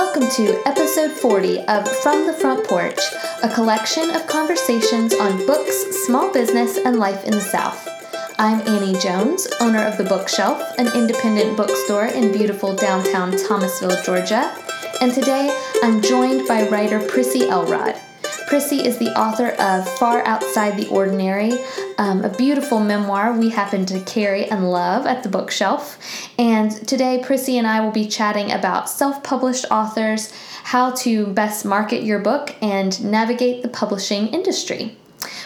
Welcome to episode 40 of From the Front Porch, a collection of conversations on books, small business, and life in the South. I'm Annie Jones, owner of The Bookshelf, an independent bookstore in beautiful downtown Thomasville, Georgia. And today I'm joined by writer Prissy Elrod. Prissy is the author of Far Outside the Ordinary, um, a beautiful memoir we happen to carry and love at the bookshelf. And today, Prissy and I will be chatting about self published authors, how to best market your book, and navigate the publishing industry.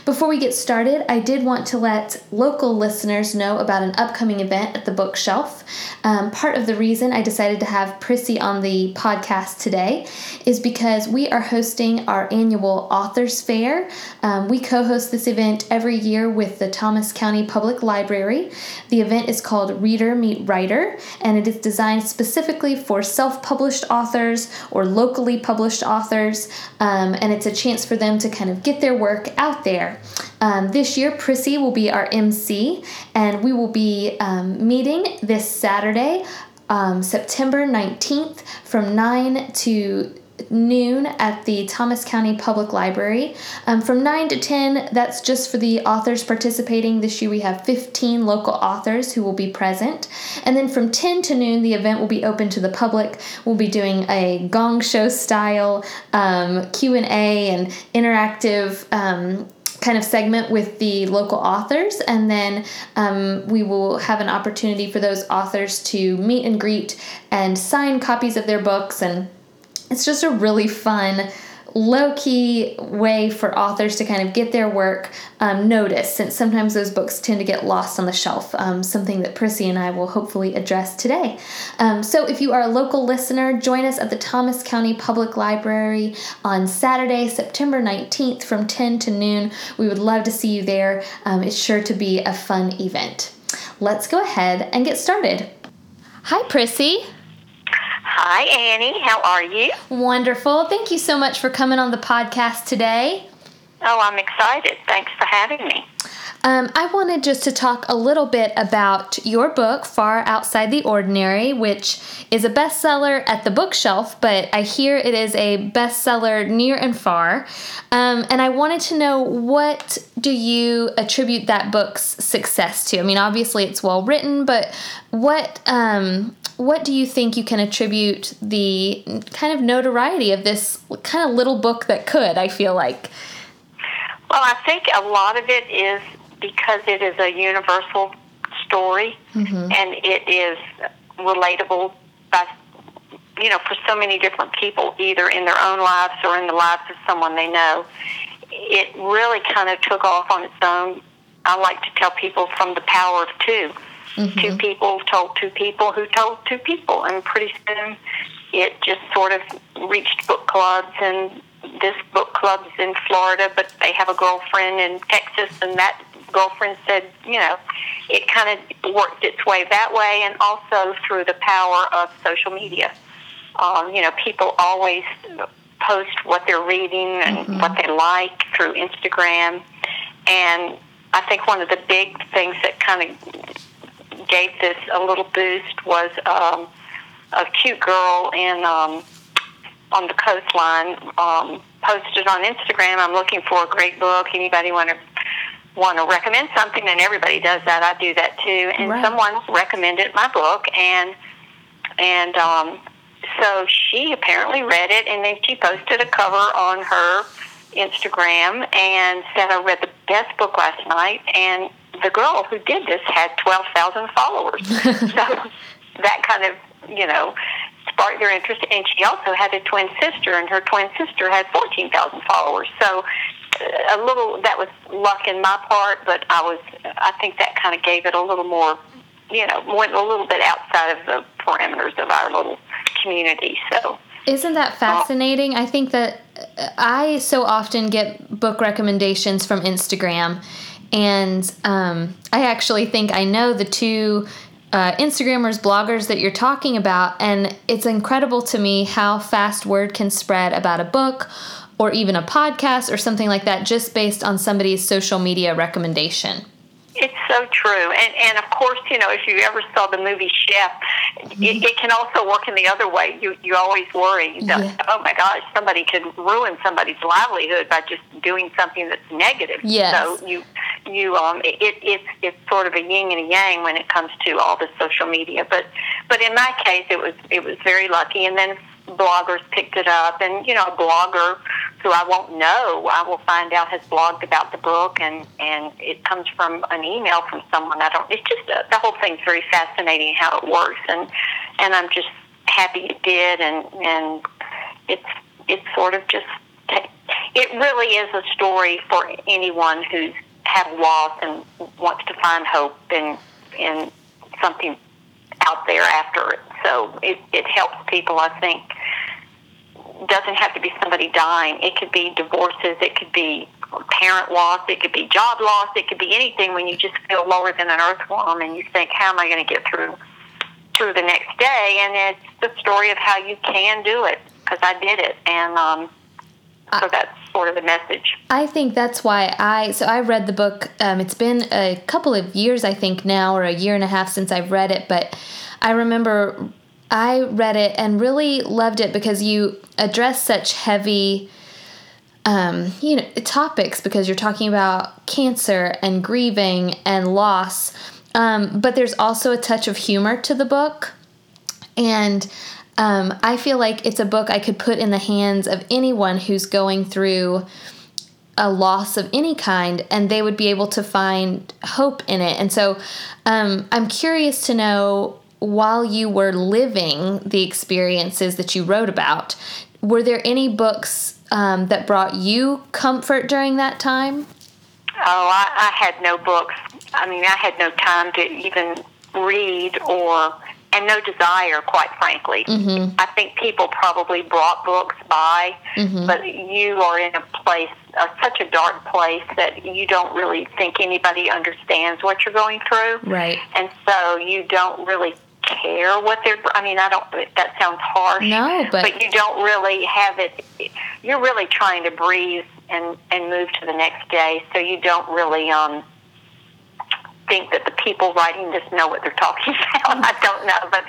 Before we get started, I did want to let local listeners know about an upcoming event at the bookshelf. Um, part of the reason I decided to have Prissy on the podcast today is because we are hosting our annual Authors Fair. Um, we co host this event every year with the Thomas County Public Library. The event is called Reader Meet Writer, and it is designed specifically for self published authors or locally published authors, um, and it's a chance for them to kind of get their work out there. Um, this year, Prissy will be our MC, and we will be um, meeting this Saturday, um, September 19th, from 9 to noon at the Thomas County Public Library. Um, from 9 to 10, that's just for the authors participating. This year we have 15 local authors who will be present. And then from 10 to noon, the event will be open to the public. We'll be doing a gong show style um, Q&A and interactive um, kind of segment with the local authors, and then um, we will have an opportunity for those authors to meet and greet and sign copies of their books. And it's just a really fun low key way for authors to kind of get their work um, noticed, since sometimes those books tend to get lost on the shelf, um, something that Prissy and I will hopefully address today. Um, so, if you are a local listener, join us at the Thomas County Public Library on Saturday, September 19th from 10 to noon. We would love to see you there. Um, it's sure to be a fun event. Let's go ahead and get started. Hi, Prissy. Hi, Annie. How are you? Wonderful. Thank you so much for coming on the podcast today. Oh, I'm excited. Thanks for having me. Um, I wanted just to talk a little bit about your book, Far Outside the Ordinary, which is a bestseller at the bookshelf, but I hear it is a bestseller near and far. Um, and I wanted to know what do you attribute that book's success to? I mean, obviously it's well written, but what um, what do you think you can attribute the kind of notoriety of this kind of little book that could? I feel like. Well, I think a lot of it is because it is a universal story mm-hmm. and it is relatable by you know for so many different people either in their own lives or in the lives of someone they know it really kind of took off on its own i like to tell people from the power of 2 mm-hmm. two people told two people who told two people and pretty soon it just sort of reached book clubs and this book club's in Florida, but they have a girlfriend in Texas, and that girlfriend said, you know, it kind of worked its way that way, and also through the power of social media. Um, you know, people always post what they're reading and mm-hmm. what they like through Instagram, and I think one of the big things that kind of gave this a little boost was um, a cute girl in um, on the coastline um, posted on Instagram. I'm looking for a great book. Anybody want to want to recommend something, and everybody does that. I do that too. And right. someone recommended my book, and and um, so she apparently read it, and then she posted a cover on her Instagram and said, "I read the best book last night." And the girl who did this had twelve thousand followers. so that kind of you know sparked their interest. And she also had a twin sister, and her twin sister had fourteen thousand followers. So uh, a little that was luck in my part, but I was I think that kind of gave it a little more, you know, went a little bit outside of the parameters of our little community. So isn't that fascinating? I think that uh, I so often get book recommendations from Instagram, and um, I actually think I know the two uh, Instagrammers, bloggers that you're talking about, and it's incredible to me how fast word can spread about a book or even a podcast or something like that just based on somebody's social media recommendation. It's so true, and and of course, you know, if you ever saw the movie Chef, mm-hmm. it, it, can also work in the other way. You you always worry, yeah. oh my gosh, somebody could ruin somebody's livelihood by just doing something that's negative. Yes. So you you um it, it's it's sort of a yin and a yang when it comes to all the social media. But but in my case, it was it was very lucky, and then bloggers picked it up, and you know, a blogger who I won't know, I will find out has blogged about the book, and and it comes from an email from someone. I don't. It's just a, the whole thing's very fascinating how it works, and and I'm just happy it did, and and it's it's sort of just it really is a story for anyone who's had loss and wants to find hope in in something out there after it. So it, it helps people, I think. Doesn't have to be somebody dying. It could be divorces. It could be parent loss. It could be job loss. It could be anything when you just feel lower than an earthworm and you think, how am I going to get through through the next day? And it's the story of how you can do it because I did it. And um, so that's sort of the message. I think that's why I so I read the book. Um, it's been a couple of years, I think now, or a year and a half since I've read it, but I remember I read it and really loved it because you address such heavy um, you know topics because you're talking about cancer and grieving and loss um, but there's also a touch of humor to the book and um, i feel like it's a book i could put in the hands of anyone who's going through a loss of any kind and they would be able to find hope in it and so um, i'm curious to know while you were living the experiences that you wrote about, were there any books um, that brought you comfort during that time? Oh, I, I had no books. I mean, I had no time to even read or, and no desire, quite frankly. Mm-hmm. I think people probably brought books by, mm-hmm. but you are in a place, uh, such a dark place that you don't really think anybody understands what you're going through. Right. And so you don't really care what they're. I mean, I don't. That sounds harsh. No, but but you don't really have it. You're really trying to breathe and and move to the next day, so you don't really um think that the people writing this know what they're talking about. I don't know, but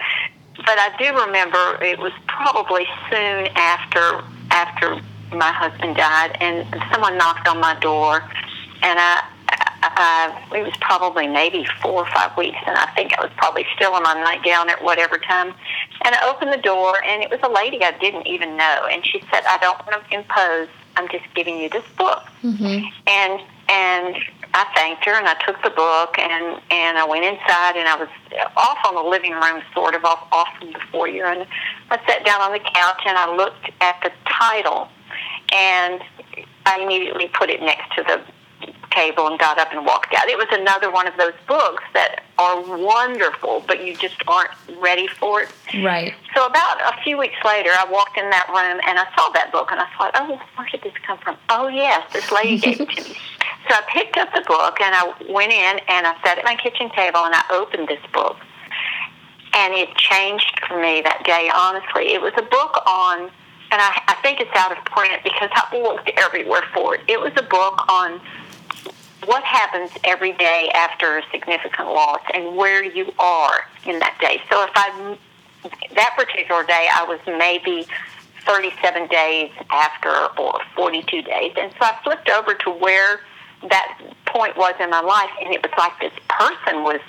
but I do remember it was probably soon after after my husband died, and someone knocked on my door, and I uh, it was probably maybe four or five weeks, and I think I was probably still in my nightgown at whatever time. And I opened the door, and it was a lady I didn't even know, and she said, "I don't want to impose. I'm just giving you this book." Mm-hmm. And and I thanked her, and I took the book, and and I went inside, and I was off on the living room, sort of off off from the foyer, and I sat down on the couch, and I looked at the title, and I immediately put it next to the table and got up and walked out. It was another one of those books that are wonderful, but you just aren't ready for it. Right. So about a few weeks later, I walked in that room and I saw that book and I thought, oh, where did this come from? Oh, yes, this lady gave it to me. So I picked up the book and I went in and I sat at my kitchen table and I opened this book. And it changed for me that day, honestly. It was a book on, and I, I think it's out of print because I looked everywhere for it. It was a book on what happens every day after a significant loss and where you are in that day. So if I, that particular day, I was maybe 37 days after or 42 days. And so I flipped over to where that point was in my life, and it was like this person was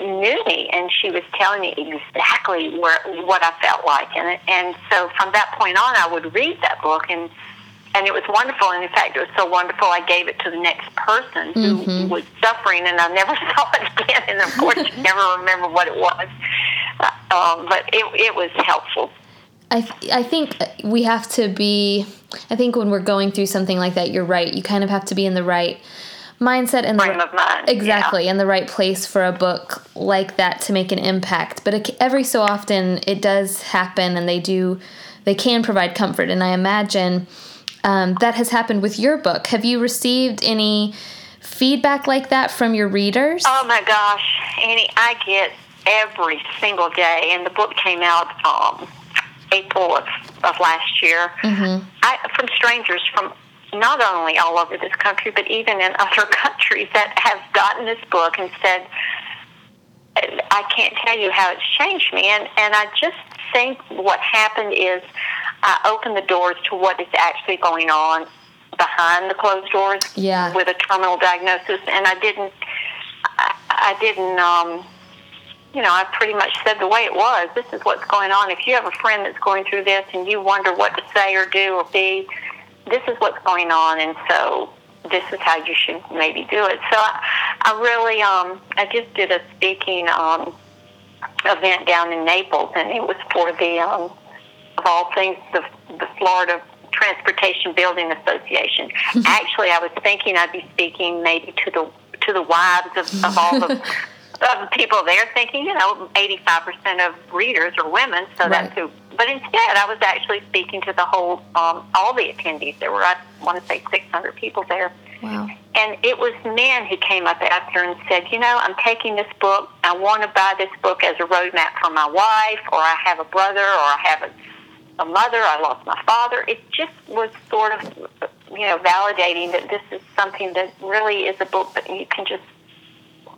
knew me, and she was telling me exactly where what I felt like, and and so from that point on, I would read that book and and it was wonderful. And in fact, it was so wonderful, I gave it to the next person who mm-hmm. was suffering, and I never saw it again. And of course, you never remember what it was. Uh, um, but it, it was helpful. I, th- I think we have to be, I think when we're going through something like that, you're right. You kind of have to be in the right mindset and frame of mind. Exactly, yeah. in the right place for a book like that to make an impact. But it, every so often it does happen and they do, they can provide comfort. And I imagine um, that has happened with your book. Have you received any feedback like that from your readers? Oh my gosh, Annie, I get every single day, and the book came out um, April of, of last year. Mm-hmm. I, from strangers from not only all over this country, but even in other countries that have gotten this book and said, I can't tell you how it's changed me. And, and I just think what happened is I opened the doors to what is actually going on behind the closed doors yeah. with a terminal diagnosis. And I didn't, I, I didn't, um, you know, I pretty much said the way it was. This is what's going on. If you have a friend that's going through this and you wonder what to say or do or be, this is what's going on. And so this is how you should maybe do it. So I, I really, um, I just did a speaking um, event down in Naples, and it was for the, um, of all things, the, the Florida Transportation Building Association. Actually, I was thinking I'd be speaking maybe to the to the wives of, of all the of people there thinking, you know, 85% of readers are women, so right. that's who. But instead, I was actually speaking to the whole, um, all the attendees. There were, I want to say, 600 people there. Wow. And it was men who came up after and said, you know, I'm taking this book. I want to buy this book as a roadmap for my wife, or I have a brother, or I have a, a mother. I lost my father. It just was sort of, you know, validating that this is something that really is a book that you can just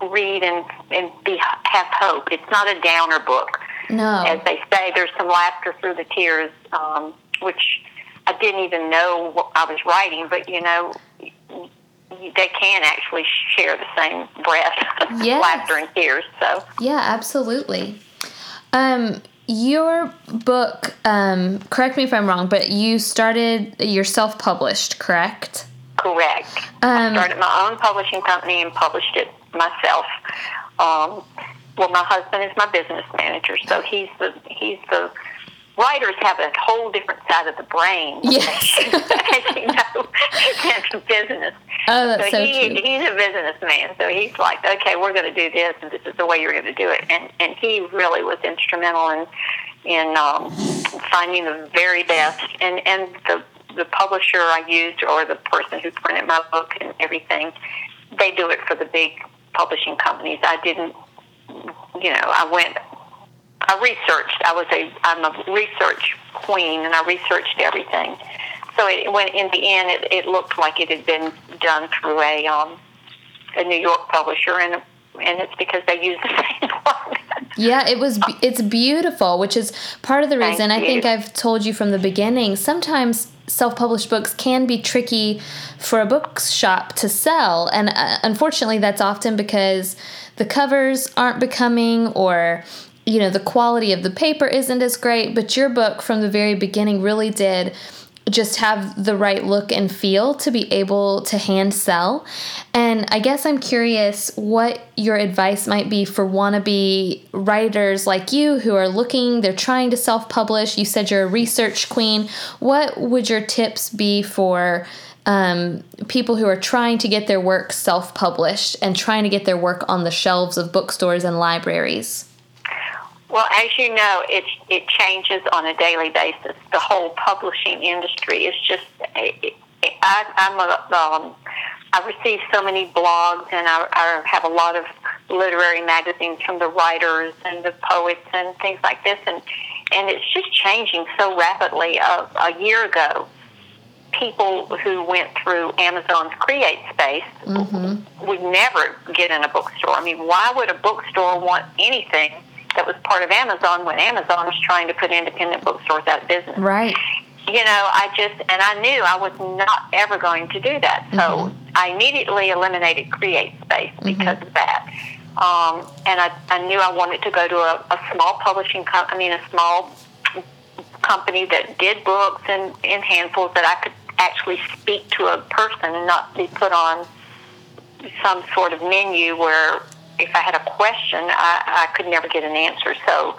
read and and be have hope. It's not a downer book. No, as they say, there's some laughter through the tears, um, which I didn't even know what I was writing. But you know, they can actually share the same breath, yes. laughter and tears. So yeah, absolutely. Um, your book, um, correct me if I'm wrong, but you started, you're self published, correct? Correct. Um, I started my own publishing company and published it myself. Um, well, my husband is my business manager, so he's the he's the writers have a whole different side of the brain. Yes, as you know, than business. Oh, that's so, so he, true. He's a businessman, so he's like, okay, we're going to do this, and this is the way you're going to do it. And and he really was instrumental in in um, finding the very best. And and the the publisher I used, or the person who printed my book and everything, they do it for the big publishing companies. I didn't, you know, I went, I researched. I was a, I'm a research queen, and I researched everything. So it, when in the end, it, it looked like it had been done through a um, a New York publisher, and and it's because they use the same one. yeah, it was. It's beautiful, which is part of the reason I think I've told you from the beginning. Sometimes self-published books can be tricky for a bookshop to sell. And uh, unfortunately that's often because the covers aren't becoming or you know the quality of the paper isn't as great. But your book from the very beginning really did just have the right look and feel to be able to hand sell. And I guess I'm curious what your advice might be for wannabe writers like you who are looking, they're trying to self publish. You said you're a research queen. What would your tips be for? Um, people who are trying to get their work self published and trying to get their work on the shelves of bookstores and libraries? Well, as you know, it it changes on a daily basis. The whole publishing industry is just. It, I, I'm a. Um, I receive so many blogs, and I, I have a lot of literary magazines from the writers and the poets and things like this, and and it's just changing so rapidly. Uh, a year ago, people who went through Amazon's Create Space mm-hmm. would never get in a bookstore. I mean, why would a bookstore want anything? That was part of Amazon when Amazon was trying to put independent bookstores out of business. Right. You know, I just, and I knew I was not ever going to do that. So mm-hmm. I immediately eliminated CreateSpace mm-hmm. because mm-hmm. of that. Um, and I, I knew I wanted to go to a, a small publishing company, I mean, a small company that did books and in handfuls that I could actually speak to a person and not be put on some sort of menu where if I had a question, I, I could never get an answer. So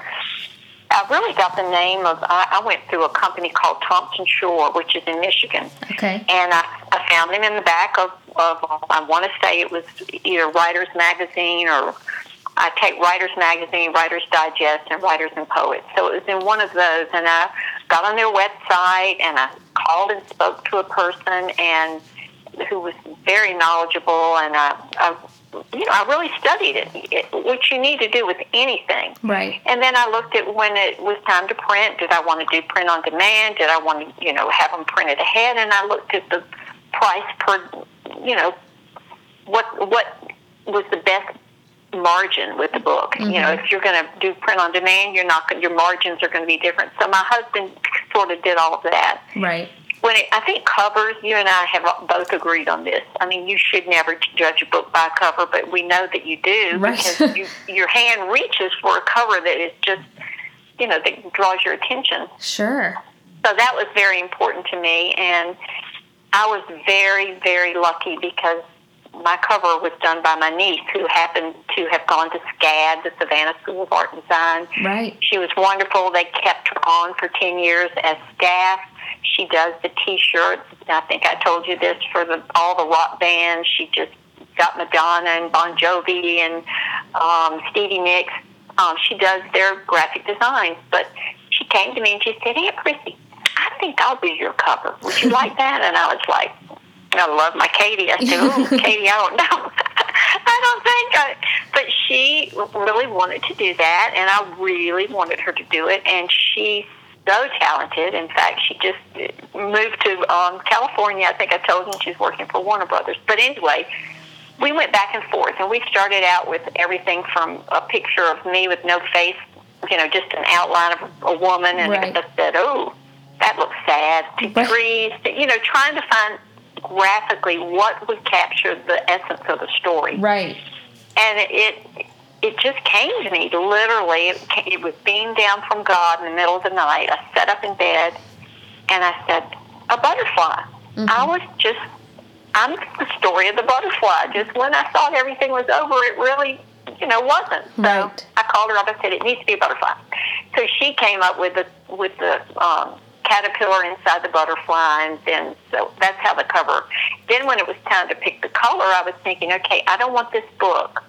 I really got the name of, I, I went through a company called Thomson-Shore, which is in Michigan. Okay. And I, I found him in the back of, of I want to say it was either Writers Magazine or I take Writers Magazine, Writers Digest, and Writers and Poets. So it was in one of those, and I got on their website and I called and spoke to a person and who was very knowledgeable, and I, I you know, I really studied it, it, what you need to do with anything. Right. And then I looked at when it was time to print. Did I want to do print on demand? Did I want to, you know, have them printed ahead? And I looked at the price per, you know, what what was the best margin with the book. Mm-hmm. You know, if you're going to do print on demand, you're not your margins are going to be different. So my husband sort of did all of that. Right. When it, I think covers, you and I have both agreed on this. I mean, you should never judge a book by a cover, but we know that you do right. because you, your hand reaches for a cover that is just, you know, that draws your attention. Sure. So that was very important to me, and I was very, very lucky because my cover was done by my niece who happened to have gone to SCAD, the Savannah School of Art and Design. Right. She was wonderful. They kept her on for 10 years as staff. She does the T-shirts. I think I told you this for the, all the rock bands. She just got Madonna and Bon Jovi and um, Stevie Nicks. Um, she does their graphic designs. But she came to me and she said, Aunt Prissy, I think I'll be your cover. Would you like that? And I was like, I love my Katie. I said, "Oh, Katie, I don't know. I don't think I." But she really wanted to do that, and I really wanted her to do it. And she's so talented. In fact, she just moved to um, California. I think I told you she's working for Warner Brothers. But anyway, we went back and forth, and we started out with everything from a picture of me with no face, you know, just an outline of a woman, and right. I said, "Oh." That looks sad. To trees, you know, trying to find graphically what would capture the essence of the story. Right. And it it just came to me literally. It, came, it was beamed down from God in the middle of the night. I sat up in bed and I said, "A butterfly." Mm-hmm. I was just I'm the story of the butterfly. Just when I thought everything was over, it really, you know, wasn't. So right. I called her up. and said, "It needs to be a butterfly." So she came up with the with the um, caterpillar inside the butterfly, and then so that's how the cover. Then when it was time to pick the color, I was thinking, okay, I don't want this book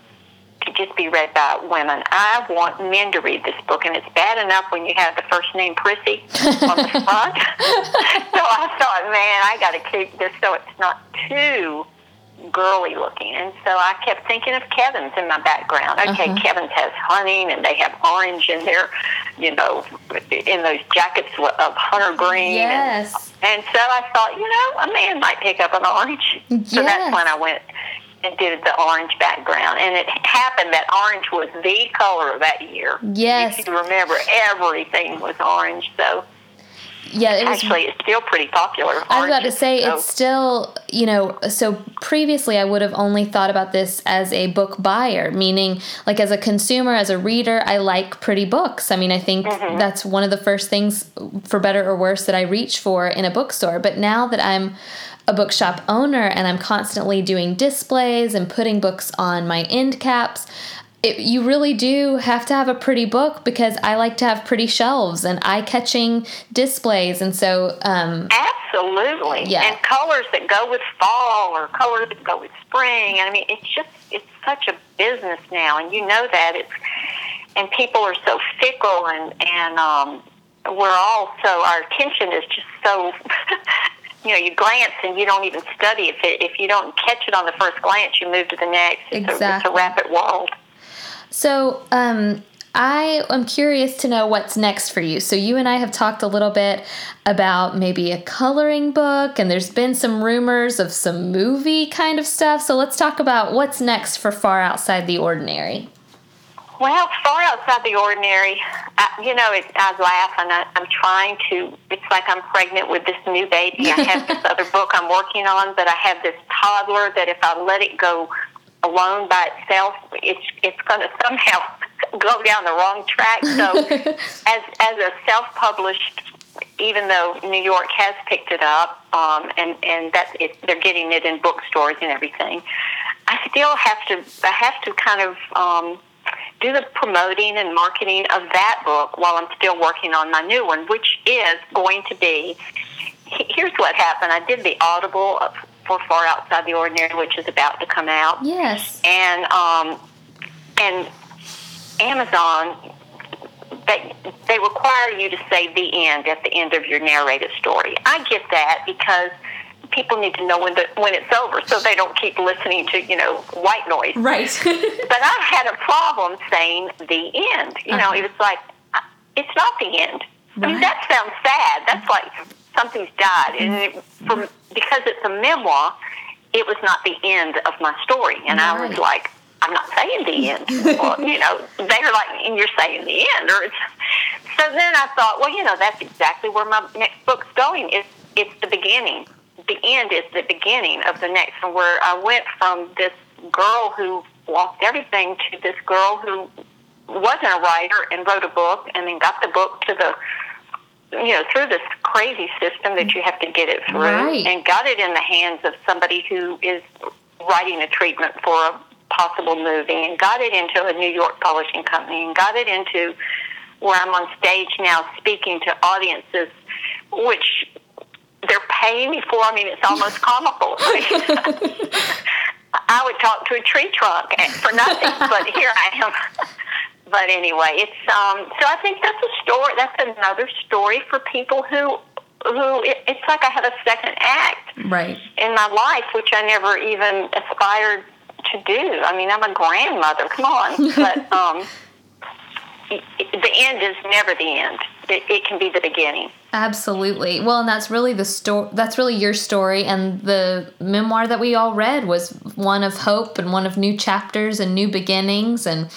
just be read by women. I want men to read this book, and it's bad enough when you have the first name Prissy on the front. so I thought, man, I got to keep this so it's not too girly looking. And so I kept thinking of Kevin's in my background. Okay, uh-huh. Kevin's has hunting and they have orange in their, you know, in those jackets of hunter green. Yes. And, and so I thought, you know, a man might pick up an orange. Yes. So that's when I went and did the orange background. And it happened that orange was the color of that year. Yes. If you remember, everything was orange. So yeah, it was, actually it's still pretty popular. I was about to say so. it's still you know. So previously, I would have only thought about this as a book buyer, meaning like as a consumer, as a reader, I like pretty books. I mean, I think mm-hmm. that's one of the first things, for better or worse, that I reach for in a bookstore. But now that I'm a bookshop owner and I'm constantly doing displays and putting books on my end caps, it, you really do have to have a pretty book because I like to have pretty shelves and eye catching displays. And so, um, absolutely. Yeah. And colors that go with fall or colors that go with spring. I mean, it's just, it's such a business now. And you know that it's, and people are so fickle and, and, um, we're all so, our attention is just so, you know, you glance and you don't even study. If it, if you don't catch it on the first glance, you move to the next. Exactly. It's, a, it's a rapid world. So, um, I am curious to know what's next for you. So, you and I have talked a little bit about maybe a coloring book, and there's been some rumors of some movie kind of stuff. So, let's talk about what's next for Far Outside the Ordinary. Well, far outside the ordinary, I, you know, it, I laugh and I, I'm trying to, it's like I'm pregnant with this new baby. I have this other book I'm working on, but I have this toddler that if I let it go alone by itself, it's it's going to somehow go down the wrong track. So, as as a self-published, even though New York has picked it up, um, and and that it, they're getting it in bookstores and everything, I still have to I have to kind of. Um, do the promoting and marketing of that book while I'm still working on my new one, which is going to be. Here's what happened. I did the Audible for Far Outside the Ordinary, which is about to come out. Yes. And um, and Amazon, they they require you to say the end at the end of your narrated story. I get that because people need to know when the when it's over, so they don't keep listening to you know white noise. Right. but I had a problem saying the end. You uh-huh. know, it was like it's not the end. Right. I mean, that sounds sad. That's like something's died. And it, for, because it's a memoir, it was not the end of my story. And right. I was like, I'm not saying the end. well, you know, they're like, and you're saying the end. Or it's, so then I thought, well, you know, that's exactly where my next book's going. It's it's the beginning. The end is the beginning of the next one, where I went from this girl who lost everything to this girl who wasn't a writer and wrote a book, and then got the book to the you know, through this crazy system that you have to get it through, right. and got it in the hands of somebody who is writing a treatment for a possible movie, and got it into a New York publishing company, and got it into where I'm on stage now speaking to audiences, which they're paying me for. I mean, it's almost comical. I would talk to a tree trunk for nothing, but here I am but anyway, it's um. So I think that's a story. That's another story for people who who it, it's like I have a second act right in my life, which I never even aspired to do. I mean, I'm a grandmother. Come on, but um, the end is never the end. It, it, can be the beginning. Absolutely. Well, and that's really the story. That's really your story, and the memoir that we all read was one of hope and one of new chapters and new beginnings and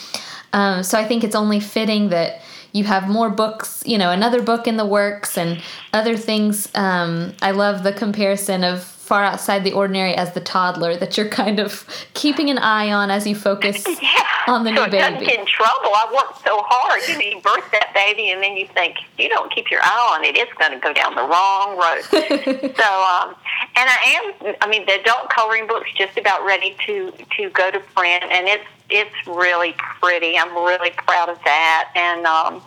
um, so I think it's only fitting that you have more books, you know, another book in the works and other things. Um, I love the comparison of far outside the ordinary as the toddler that you're kind of keeping an eye on as you focus yeah. on the so new baby. doesn't get in trouble. I worked so hard. You know, you birth that baby, and then you think you don't keep your eye on it, it's going to go down the wrong road. so, um, and I am. I mean, the adult coloring book's just about ready to to go to print, and it's it's really pretty. I'm really proud of that, and um,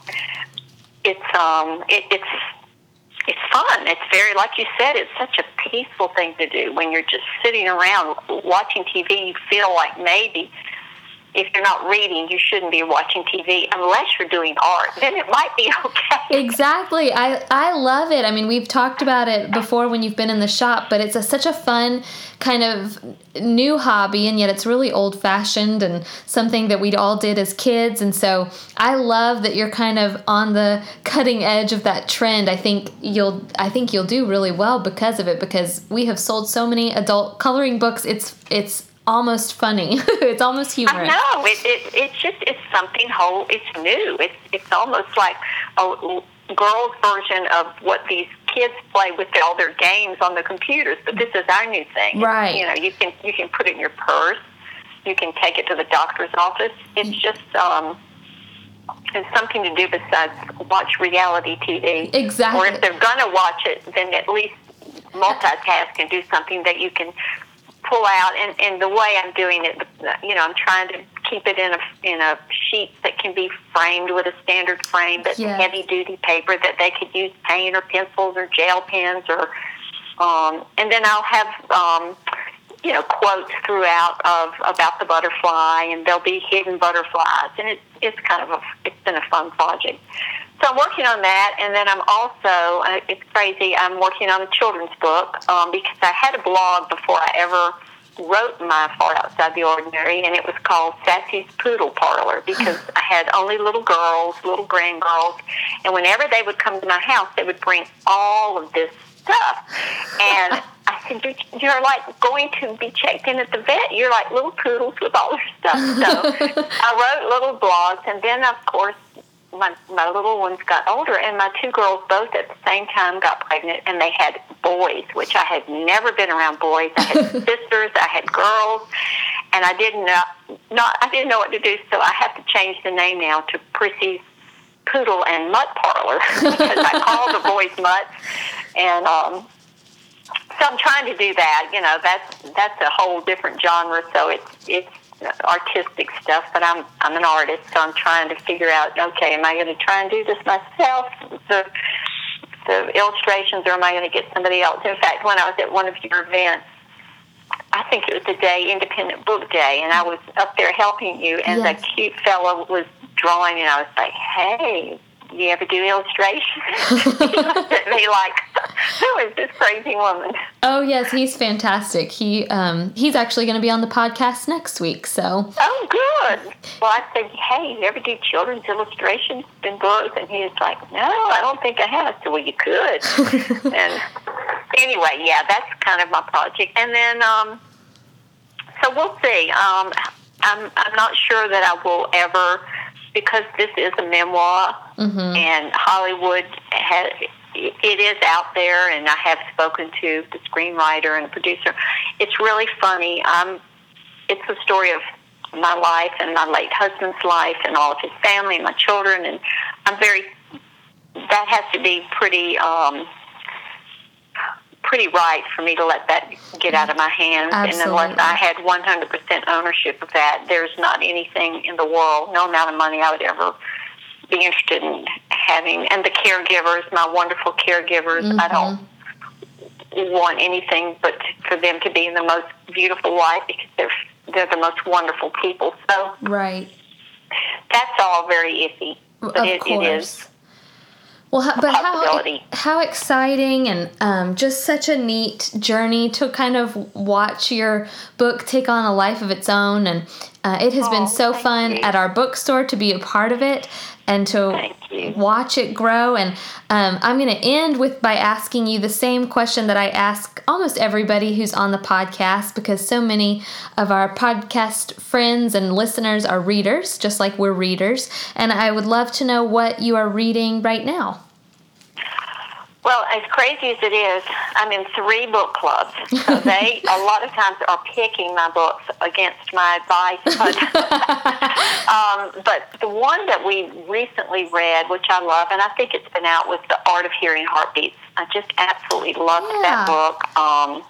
it's um, it, it's it's fun. It's very, like you said, it's such a peaceful thing to do when you're just sitting around watching TV. You feel like maybe if you're not reading, you shouldn't be watching TV unless you're doing art. Then it might be okay. Exactly. I I love it. I mean, we've talked about it before when you've been in the shop, but it's a, such a fun kind of new hobby and yet it's really old fashioned and something that we'd all did as kids and so I love that you're kind of on the cutting edge of that trend. I think you'll I think you'll do really well because of it because we have sold so many adult coloring books. It's it's almost funny. it's almost humorous. I know. It, it, it's just, it's something whole, it's new. It's, it's almost like a girl's version of what these kids play with all their games on the computers, but this is our new thing. Right. You know, you can, you can put it in your purse. You can take it to the doctor's office. It's just, um, it's something to do besides watch reality TV. Exactly. Or if they're going to watch it, then at least multitask and do something that you can pull out, and, and the way I'm doing it, you know, I'm trying to keep it in a in a sheet that can be framed with a standard frame, but yes. heavy duty paper that they could use paint or pencils or gel pens or, um, and then I'll have. Um, you know, quotes throughout of about the butterfly, and there'll be hidden butterflies, and it's it's kind of a it's been a fun project. So I'm working on that, and then I'm also, uh, it's crazy, I'm working on a children's book um, because I had a blog before I ever wrote my Far Outside the Ordinary, and it was called Sassy's Poodle Parlor because I had only little girls, little grandgirls, and whenever they would come to my house, they would bring all of this stuff. And Said, you're, you're like going to be checked in at the vet. You're like little poodles with all their stuff. So I wrote little blogs, and then, of course, my my little ones got older, and my two girls both at the same time got pregnant, and they had boys, which I had never been around boys. I had sisters, I had girls, and I didn't know not I didn't know what to do, so I have to change the name now to Prissy's Poodle and Mutt Parlor because I call the boys mutts, and um, so I'm trying to do that. You know, that's that's a whole different genre, so it's it's artistic stuff, but I'm I'm an artist, so I'm trying to figure out. Okay, am I going to try and do this myself? The the illustrations, or am I going to get somebody else? In fact, when I was at one of your events, I think it was the day Independent Book Day, and I was up there helping you, and yes. the cute fellow was drawing, and I was like, "Hey, you ever do illustrations? he looked at me like, who is this crazy woman? Oh yes, he's fantastic. He um he's actually going to be on the podcast next week. So. Oh, good. Well, I said, hey, you ever do children's illustrations in books? And he's like, no, I don't think I have. Said, well, you could. and anyway, yeah, that's kind of my project. And then, um, so we'll see. Um, I'm I'm not sure that I will ever because this is a memoir, mm-hmm. and Hollywood has it is out there, and I have spoken to the screenwriter and the producer. It's really funny. Um, it's the story of my life and my late husband's life and all of his family and my children, and I'm very. That has to be pretty. Um, pretty right for me to let that get out of my hands. Absolutely. And unless I had 100% ownership of that, there's not anything in the world, no amount of money I would ever be interested in having. And the caregivers, my wonderful caregivers, mm-hmm. I don't want anything but for them to be in the most beautiful light because they're they're the most wonderful people. So right, that's all very iffy. But of it, course. it is. Well, but how how exciting and um, just such a neat journey to kind of watch your book take on a life of its own, and uh, it has oh, been so fun you. at our bookstore to be a part of it and to watch it grow. And um, I'm going to end with by asking you the same question that I ask almost everybody who's on the podcast because so many of our podcast friends and listeners are readers, just like we're readers. And I would love to know what you are reading right now. Well, as crazy as it is, I'm in three book clubs. So they a lot of times are picking my books against my advice. But, um, but the one that we recently read, which I love, and I think it's been out, was The Art of Hearing Heartbeats. I just absolutely loved yeah. that book. Um,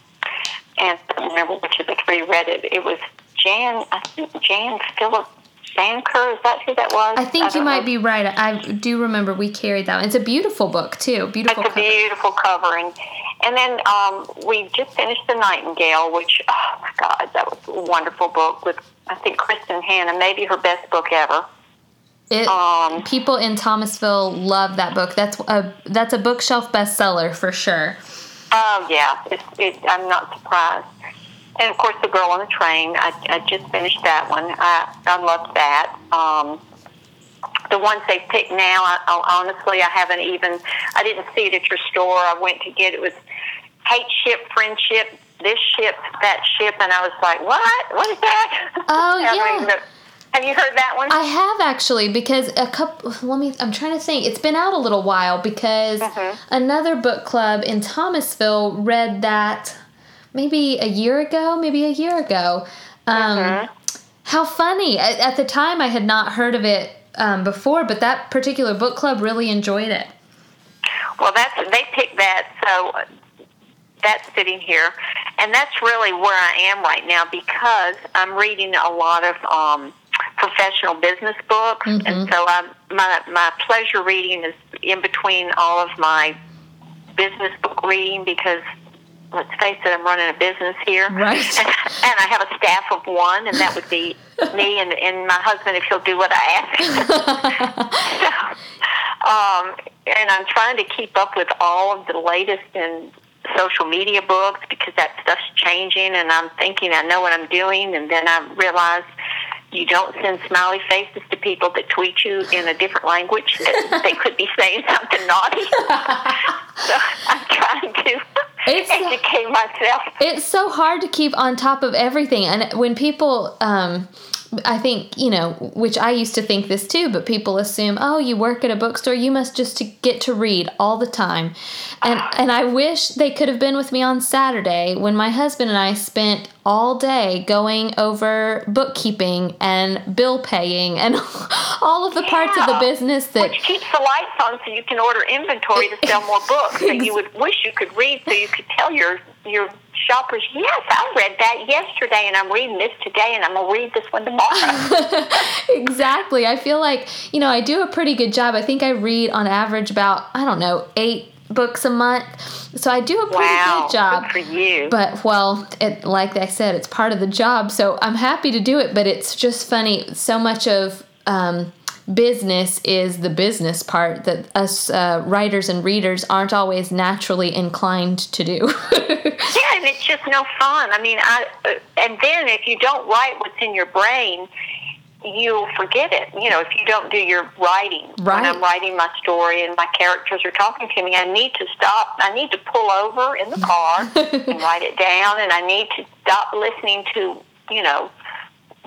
and I don't remember which of the three read it. It was Jan, I think Jan Phillips Sendker. Is that who that was? I think I you might know. be right. I do remember we carried that one. It's a beautiful book too. Beautiful. It's a cover. beautiful cover, and and then um, we just finished the Nightingale, which oh my God, that was a wonderful book with I think Kristin Hannah, maybe her best book ever. It, Um, people in Thomasville love that book. That's a that's a bookshelf bestseller for sure. Oh yeah, it, it, I'm not surprised. And of course, the girl on the train. I, I just finished that one. I I loved that. Um, the ones they picked now, I, I, honestly, I haven't even. I didn't see it at your store. I went to get it. Was hate ship, friendship, this ship, that ship, and I was like, what? What is that? Oh, yeah. Have you heard that one? I have actually because a couple. Let me. I'm trying to think. It's been out a little while because Mhm. another book club in Thomasville read that maybe a year ago. Maybe a year ago. Um, Mhm. How funny! At, at the time, I had not heard of it um, before, but that particular book club really enjoyed it. Well, that's they picked that, so that's sitting here, and that's really where I am right now because I'm reading a lot of um, professional business books, Mhm. and so I'm, my my pleasure reading is in between all of my business book reading because. Let's face it, I'm running a business here. Right. And, and I have a staff of one, and that would be me and, and my husband if he'll do what I ask him. um, and I'm trying to keep up with all of the latest in social media books because that stuff's changing, and I'm thinking I know what I'm doing, and then I realize you don't send smiley faces to people that tweet you in a different language that they could be saying something naughty. so I'm trying to It's- educate myself. it's so hard to keep on top of everything and when people um I think, you know, which I used to think this too, but people assume, "Oh, you work at a bookstore, you must just to get to read all the time." And and I wish they could have been with me on Saturday when my husband and I spent all day going over bookkeeping and bill paying and all of the parts of the business that Which keeps the lights on so you can order inventory to sell more books that you would wish you could read so you could tell your your shoppers, yes, I read that yesterday and I'm reading this today and I'm gonna read this one tomorrow. exactly. I feel like, you know, I do a pretty good job. I think I read on average about, I don't know, eight books a month. So I do a pretty wow. good job. Good for you. But, well, it, like I said, it's part of the job. So I'm happy to do it, but it's just funny. So much of um, business is the business part that us uh, writers and readers aren't always naturally inclined to do. yeah, and it's just no fun. I mean, I uh, and then if you don't write what's in your brain, you'll forget it. You know, if you don't do your writing. Right. When I'm writing my story and my characters are talking to me, I need to stop. I need to pull over in the car and write it down, and I need to stop listening to, you know,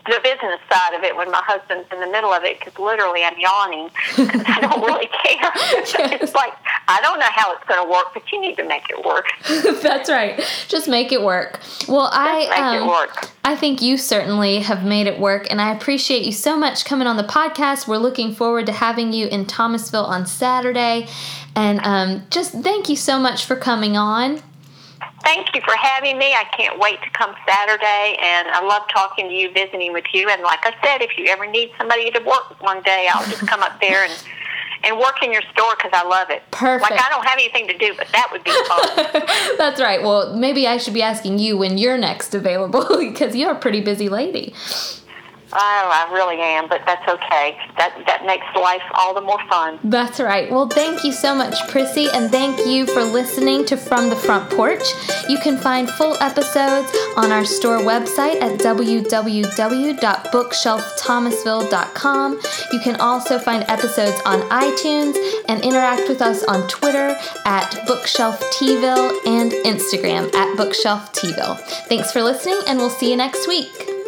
the business side of it when my husband's in the middle of it because literally I'm yawning because I don't really care. it's like I don't know how it's going to work, but you need to make it work. That's right. Just make it work. Well, I Just make um, it work. I think you certainly have made it work, and I appreciate you so much coming on the podcast. We're looking forward to having you in Thomasville on Saturday, and um, just thank you so much for coming on. Thank you for having me. I can't wait to come Saturday, and I love talking to you, visiting with you. And like I said, if you ever need somebody to work one day, I'll just come up there and and work in your store because I love it. Perfect. Like I don't have anything to do, but that would be fun. That's right. Well, maybe I should be asking you when you're next available because you're a pretty busy lady. Oh, I really am, but that's okay. That that makes life all the more fun. That's right. Well, thank you so much, Prissy, and thank you for listening to From the Front Porch. You can find full episodes on our store website at www.bookshelfthomasville.com. You can also find episodes on iTunes and interact with us on Twitter at bookshelftville and Instagram at bookshelftville. Thanks for listening, and we'll see you next week.